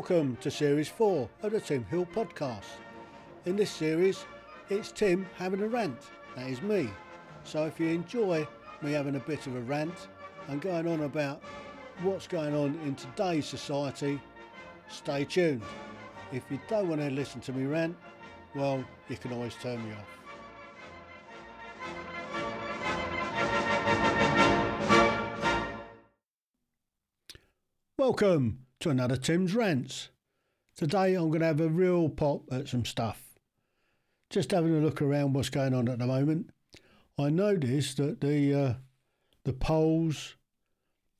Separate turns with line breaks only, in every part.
Welcome to Series 4 of the Tim Heale Podcast. In this series, it's Tim having a rant. That is me. So if you enjoy me having a bit of a rant and going on about what's going on in today's society, stay tuned. If you don't want to listen to me rant, well, you can always turn me off. Welcome to another Tim's Rants. Today I'm going to have a real pop at some stuff. Just having a look around what's going on at the moment. I noticed that the uh, the Poles,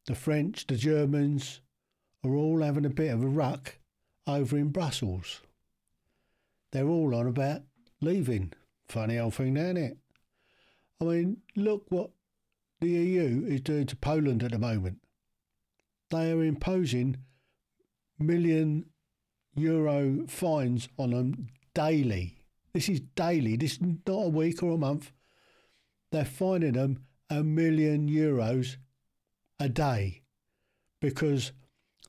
the French, the Germans are all having a bit of a ruck over in Brussels. They're all on about leaving. Funny old thing, isn't it? I mean, look what the EU is doing to Poland at the moment. They are imposing million euro fines on them daily. This is daily. This is not a week or a month. They're fining them a million euros a day because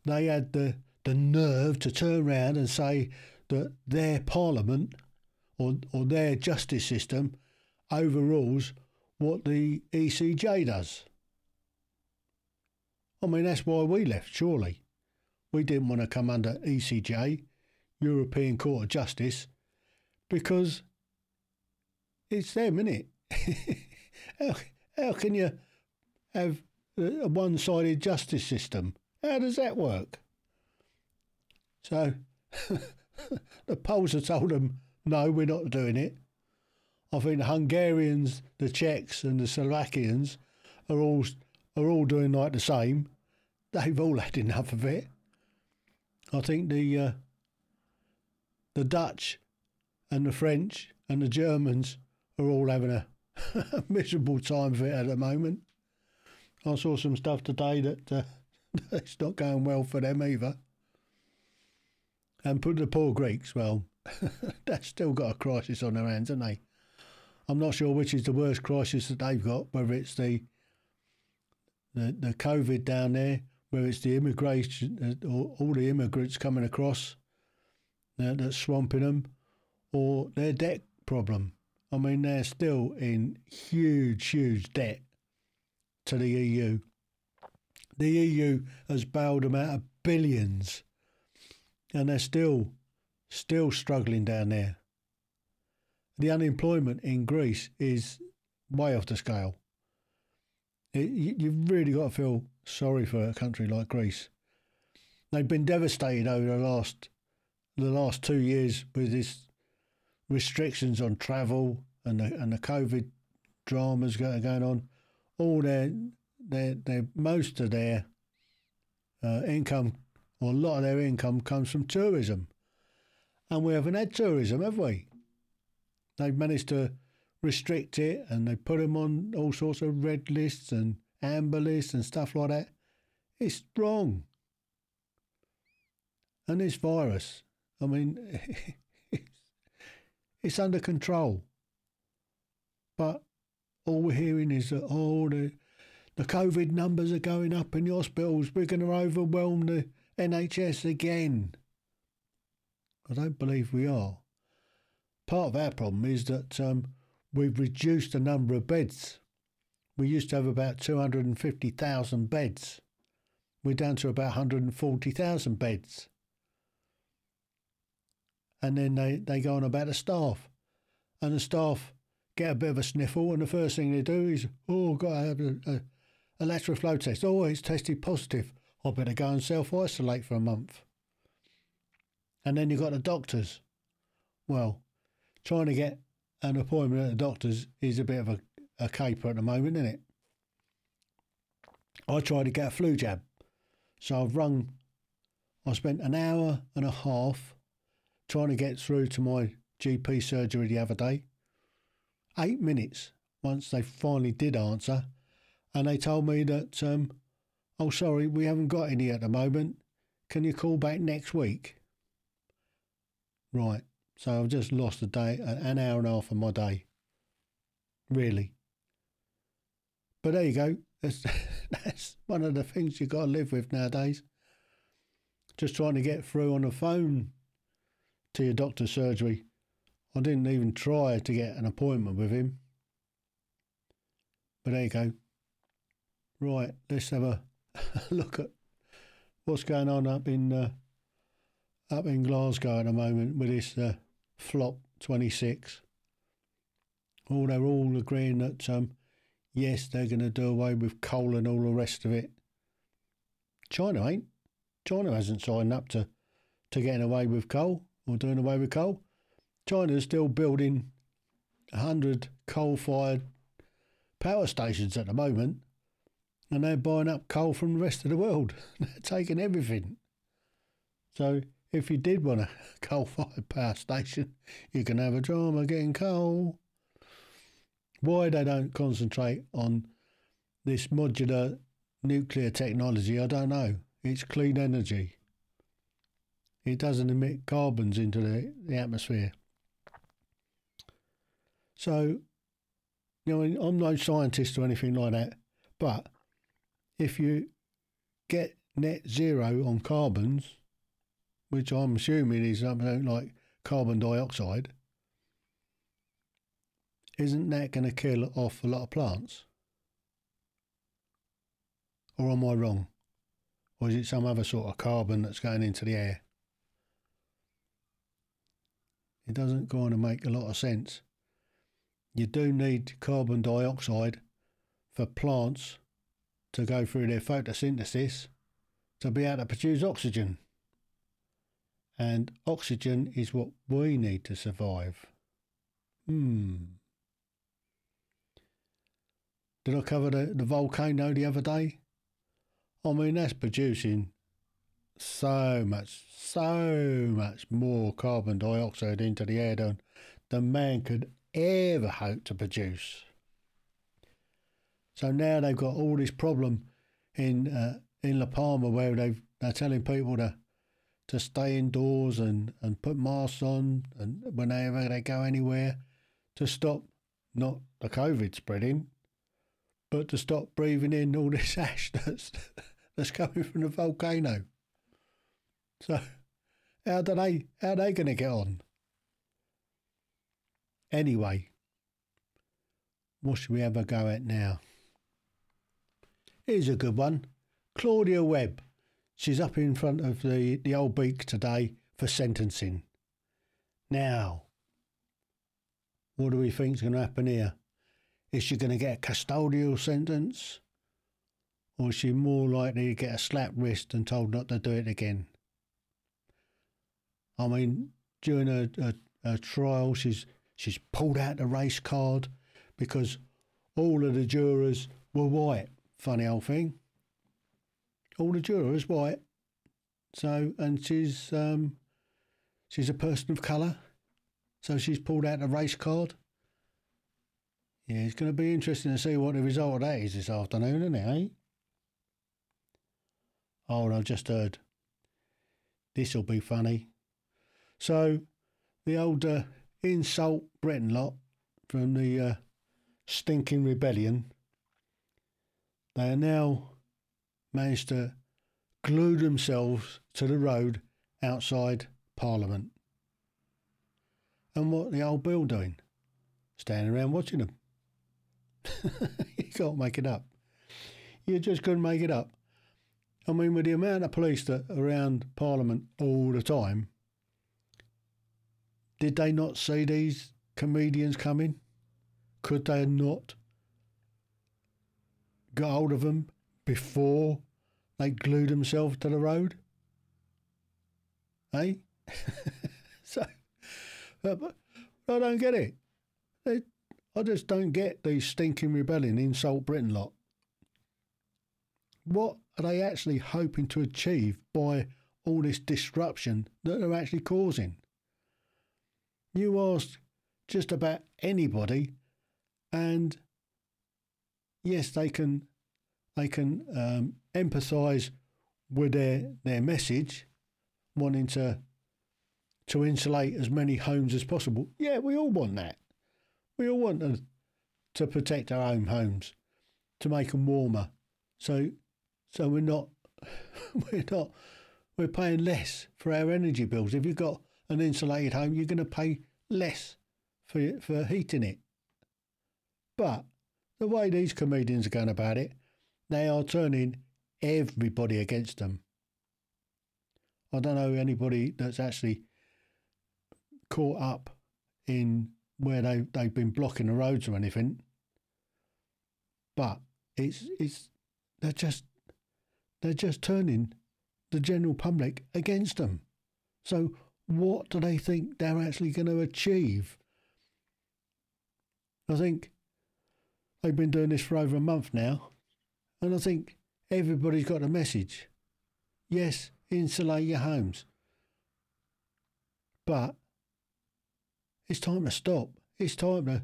they had the, the nerve to turn around and say that their parliament or, or their justice system overrules what the ECJ does. I mean, that's why we left, surely. We didn't want to come under ECJ, European Court of Justice, because it's them, isn't it? how, how can you have a one sided justice system? How does that work? So the Poles have told them, no, we're not doing it. I think the Hungarians, the Czechs, and the Slovakians are all are all doing like the same. They've all had enough of it. I think the uh, the Dutch and the French and the Germans are all having a, miserable time of it at the moment. I saw some stuff today that uh, it's not going well for them either. And put the poor Greeks, well, they've still got a crisis on their hands, haven't they? I'm not sure which is the worst crisis that they've got, whether it's the the, the COVID down there, whether it's the immigration, uh, or all the immigrants coming across uh, that's swamping them, or their debt problem. I mean, they're still in huge, huge debt to the EU. The EU has bailed them out of billions, and they're still, still struggling down there the unemployment in Greece is way off the scale. It, you, you've really got to feel sorry for a country like Greece. They've been devastated over the last the last two years with this restrictions on travel and the and the COVID dramas going on. All their their their most of their uh, income or a lot of their income comes from tourism, and we haven't had tourism, have we? they've managed to restrict it and they put them on all sorts of red lists and amber lists and stuff like that. It's wrong. And this virus, I mean, it's under control. But all we're hearing is that, oh, the, the COVID numbers are going up in the hospitals. We're going to overwhelm the NHS again. I don't believe we are part of our problem is that um, we've reduced the number of beds. We used to have about 250,000 beds. We're down to about 140,000 beds. And then they, they go on about the staff. And the staff get a bit of a sniffle, and the first thing they do is, oh, got to have a, a, a lateral flow test. Oh, it's tested positive. I better go and self isolate for a month. And then you've got the doctors. Well, trying to get an appointment at the doctor's is a bit of a, a caper at the moment, isn't it? I tried to get a flu jab. So I've rung, I spent an hour and a half trying to get through to my GP surgery the other day. Eight minutes once they finally did answer. And they told me that, um, oh, sorry, we haven't got any at the moment. Can you call back next week? Right. So I've just lost a day, an hour and a half of my day. Really. But there you go. That's, that's one of the things you've got to live with nowadays. just trying to get through on the phone to your doctor's surgery. I didn't even try to get an appointment with him. But there you go. Right, let's have a look at what's going on up in uh, up in Glasgow at the moment with this uh, flop 26. Oh, they're all agreeing that um, yes, they're going to do away with coal and all the rest of it. China ain't. China hasn't signed up to, to getting away with coal or doing away with coal. China's still building 100 coal fired power stations at the moment, and they're buying up coal from the rest of the world. they're taking everything. So, if you did want a coal fired power station, you can have a drama getting coal. Why they don't concentrate on this modular nuclear technology, I don't know. It's clean energy. It doesn't emit carbons into the, the atmosphere. So, you know, I'm no scientist or anything like that, but if you get net zero on carbons, which I'm assuming is something like carbon dioxide, isn't that going to kill off a lot of plants? Or am I wrong? Or is it some other sort of carbon that's going into the air? It doesn't kind of make a lot of sense. You do need carbon dioxide for plants to go through their photosynthesis to be able to produce oxygen. And oxygen is what we need to survive. Hmm. Did I cover the, the volcano the other day? I mean, that's producing so much, so much more carbon dioxide into the air than, than man could ever hope to produce. So now they've got all this problem in uh, in La Palma where they've, they're telling people to to stay indoors and, and put masks on and whenever they go anywhere to stop not the COVID spreading, but to stop breathing in all this ash that's that's coming from the volcano. So, how do they how are they to get on? Anyway, what should we have a go at now? Here's a good one. Claudia Webbe. She's up in front of the, the old beak today for sentencing. Now, what do we think is going to happen here? Is she going to get a custodial sentence? Or is she more likely to get a slap wrist and told not to do it again? I mean, during her, a, a trial, she's she's pulled out the race card because all of the jurors were white. Funny old thing. All the jurors white. So, and she's um, she's a person of colour. So she's pulled out a race card. Yeah, it's going to be interesting to see what the result of that is this afternoon, isn't it, eh? Oh, I've just heard. This'll be funny. So, the old uh, insult Britain lot from the uh, stinking rebellion, they are now managed to glue themselves to the road outside Parliament. And what the old Bill doing? Standing around watching them. you can't make it up. You just couldn't make it up. I mean, with the amount of police that are around Parliament all the time, did they not see these comedians coming? Could they not got hold of them before they glued themselves to the road? Eh? so, but I don't get it. They, I just don't get these stinking rebellion in insult Britain lot. What are they actually hoping to achieve by all this disruption that they're actually causing? You ask just about anybody, and yes, they can they can um, empathise with their their message, wanting to to insulate as many homes as possible. Yeah, we all want that. We all want to, to protect our own homes, to make them warmer. So so we're not we're not we're paying less for our energy bills. If you've got an insulated home, you're going to pay less for for heating it. But the way these comedians are going about it, they are turning everybody against them. I don't know anybody that's actually caught up in where they they've been blocking the roads or anything. But it's it's they're just they're just turning the general public against them. So what do they think they're actually going to achieve? I think they've been doing this for over a month now, and I think everybody's got a message. Yes, insulate your homes. But it's time to stop. It's time to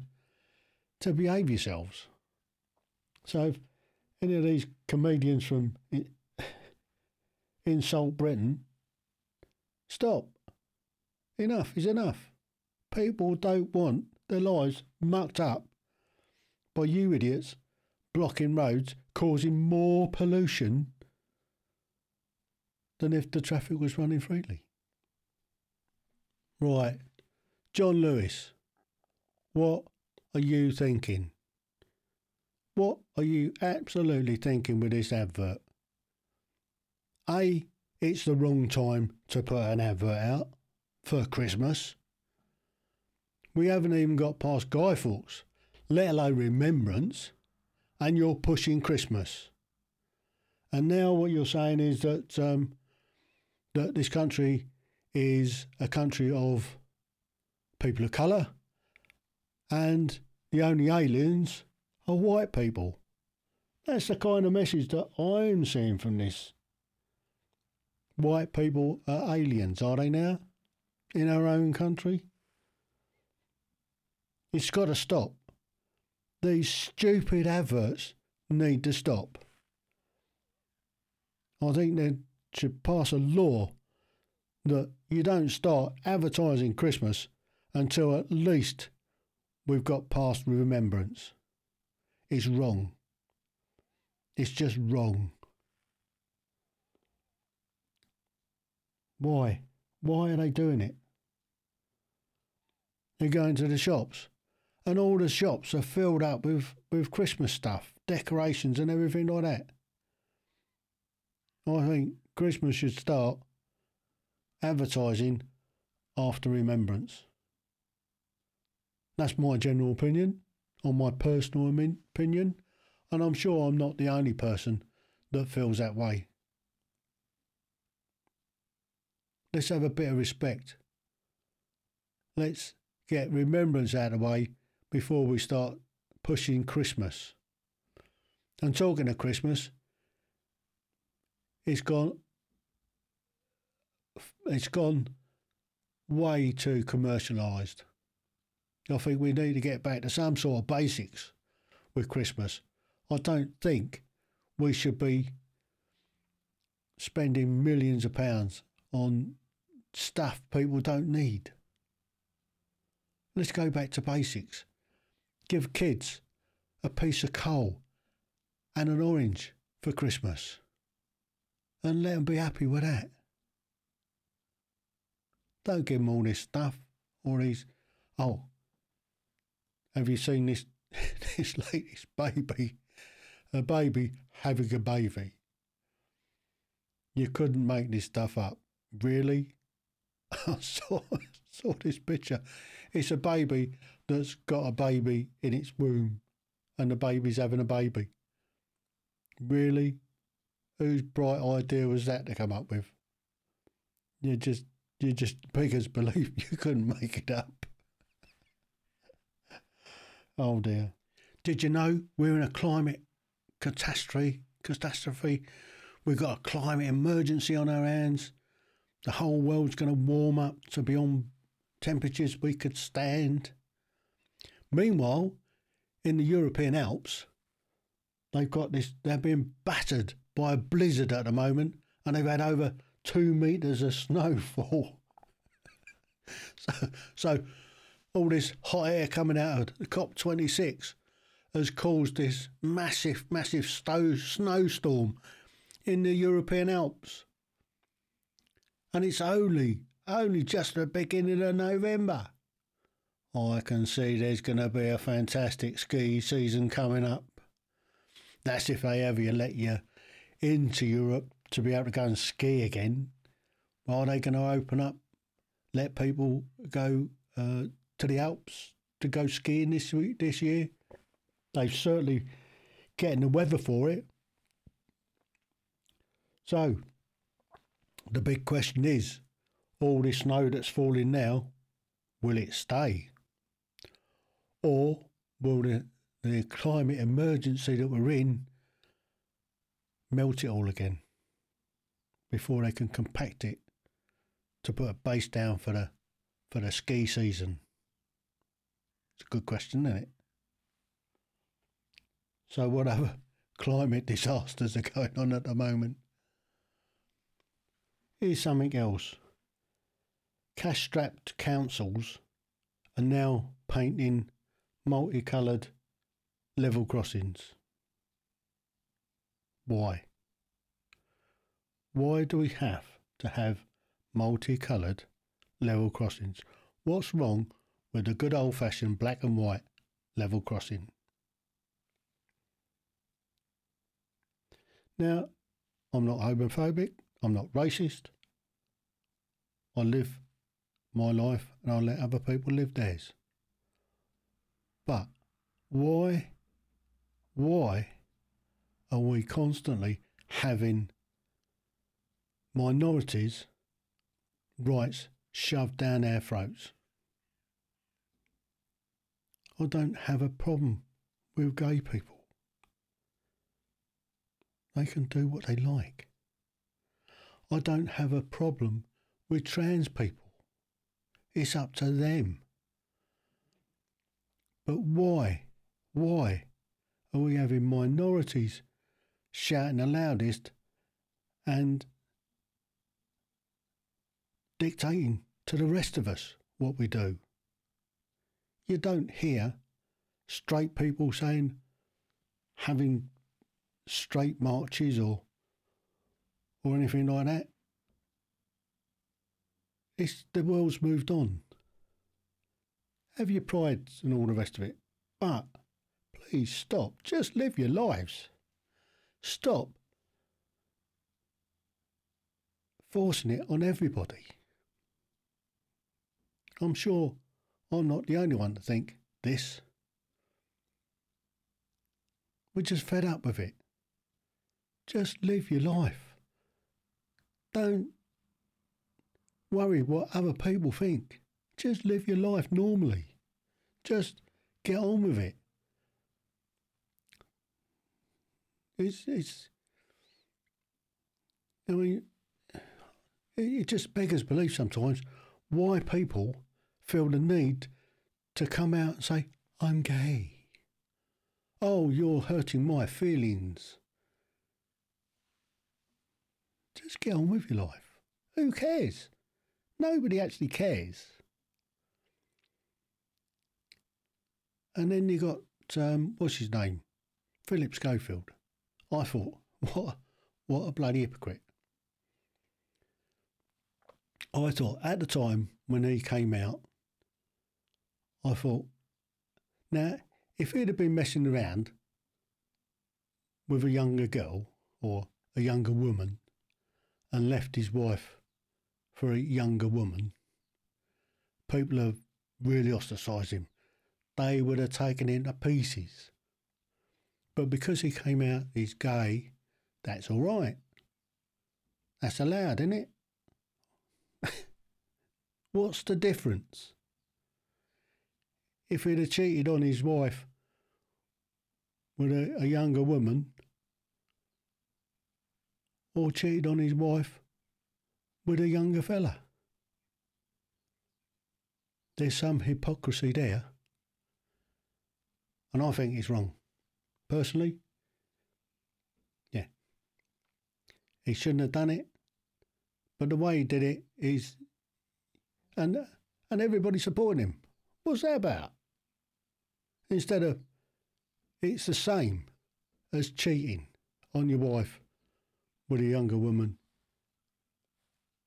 to behave yourselves. So if any of these comedians from insult Britain, stop. Enough is enough. People don't want their lives mucked up by you idiots blocking roads, causing more pollution than if the traffic was running freely. Right, John Lewis, what are you thinking? What are you absolutely thinking with this advert? A, it's the wrong time to put an advert out for Christmas. We haven't even got past Guy Fawkes, let alone Remembrance, and you're pushing Christmas. And now what you're saying is that um, that this country is a country of people of colour, and the only aliens are white people. That's the kind of message that I'm seeing from this. White people are aliens, are they now? In our own country? It's got to stop. These stupid adverts need to stop. I think they should pass a law that you don't start advertising Christmas until at least we've got past remembrance. It's wrong. It's just wrong. Why? Why are they doing it? They're going to the shops, and all the shops are filled up with, with Christmas stuff, decorations, and everything like that. I think Christmas should start advertising after remembrance. That's my general opinion, or my personal opinion, and I'm sure I'm not the only person that feels that way. Let's have a bit of respect. Let's get remembrance out of the way before we start pushing Christmas. And talking of Christmas, it's gone it's gone way too commercialised. I think we need to get back to some sort of basics with Christmas. I don't think we should be spending millions of pounds on stuff people don't need. Let's go back to basics. Give kids a piece of coal and an orange for Christmas and let them be happy with that. Don't give them all this stuff, or these. Oh, have you seen this? this latest baby, a baby having a baby. You couldn't make this stuff up, really. I saw saw this picture. It's a baby that's got a baby in its womb, and the baby's having a baby. Really, whose bright idea was that to come up with? You just you just beggars believe you couldn't make it up. oh dear. Did you know we're in a climate catastrophe? Catastrophe. We've got a climate emergency on our hands. The whole world's going to warm up to beyond temperatures we could stand. Meanwhile, in the European Alps, they've got this, they're being battered by a blizzard at the moment, and they've had over two metres of snowfall. so, so all this hot air coming out of the COP26 has caused this massive, massive sto- snowstorm in the European Alps. And it's only, only just the beginning of November. I can see there's going to be a fantastic ski season coming up. That's if they ever let you into Europe to be able to go and ski again. Are they going to open up, let people go uh, to the Alps to go skiing this week this year? They've certainly getting the weather for it. So the big question is, all this snow that's falling now, will it stay? Or will the, the climate emergency that we're in melt it all again before they can compact it to put a base down for the for the ski season? It's a good question, isn't it? So whatever climate disasters are going on at the moment. Here's something else. Cash strapped councils are now painting multicoloured level crossings. Why? Why do we have to have multicoloured level crossings? What's wrong with the good old fashioned black and white level crossing? Now, I'm not homophobic, I'm not racist. I live my life and I let other people live theirs. But why, why are we constantly having minorities' rights shoved down our throats? I don't have a problem with gay people. They can do what they like. I don't have a problem with trans people. It's up to them. But why, why are we having minorities shouting the loudest and dictating to the rest of us what we do? You don't hear straight people saying having straight marches or or anything like that. It's the world's moved on. Have your pride and all the rest of it. But please stop. Just live your lives. Stop forcing it on everybody. I'm sure I'm not the only one to think this. We're just fed up with it. Just live your life. Don't worry what other people think. Just live your life normally. Just get on with it. It's it's. I mean, it just beggars belief sometimes why people feel the need to come out and say, "I'm gay." Oh, you're hurting my feelings. Just get on with your life. Who cares? Nobody actually cares. And then you got um, what's his name, Philip Schofield. I thought, what, what a bloody hypocrite. I thought at the time when he came out, I thought, now if he'd have been messing around with a younger girl or a younger woman, and left his wife for a younger woman, people have really ostracised him. They would have taken him to pieces. But because he came out, he's gay, that's all right. That's allowed, isn't it? What's the difference? If he'd have cheated on his wife with a, a younger woman, or cheated on his wife with a younger fella. There's some hypocrisy there. And I think he's wrong. Personally, yeah. He shouldn't have done it. But the way he did it is and and everybody supporting him. What's that about? Instead of it's the same as cheating on your wife with a younger woman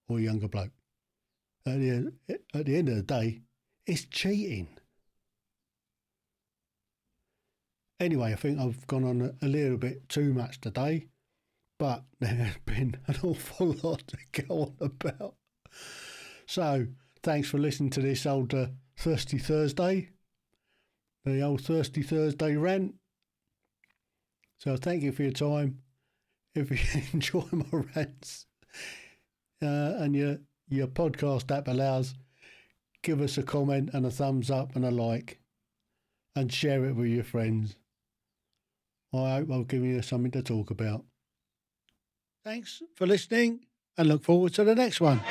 or a younger bloke. At the, at the end of the day, it's cheating. Anyway, I think I've gone on a, little bit too much today, but there has been an awful lot to go on about. So, thanks for listening to this old uh, Thirsty Thursday, the old Thirsty Thursday rant. So, thank you for your time. If you enjoy my rants uh, and your your podcast app allows, give us a comment and a thumbs up and a like, and share it with your friends. I hope I've given you something to talk about. Thanks for listening and look forward to the next one.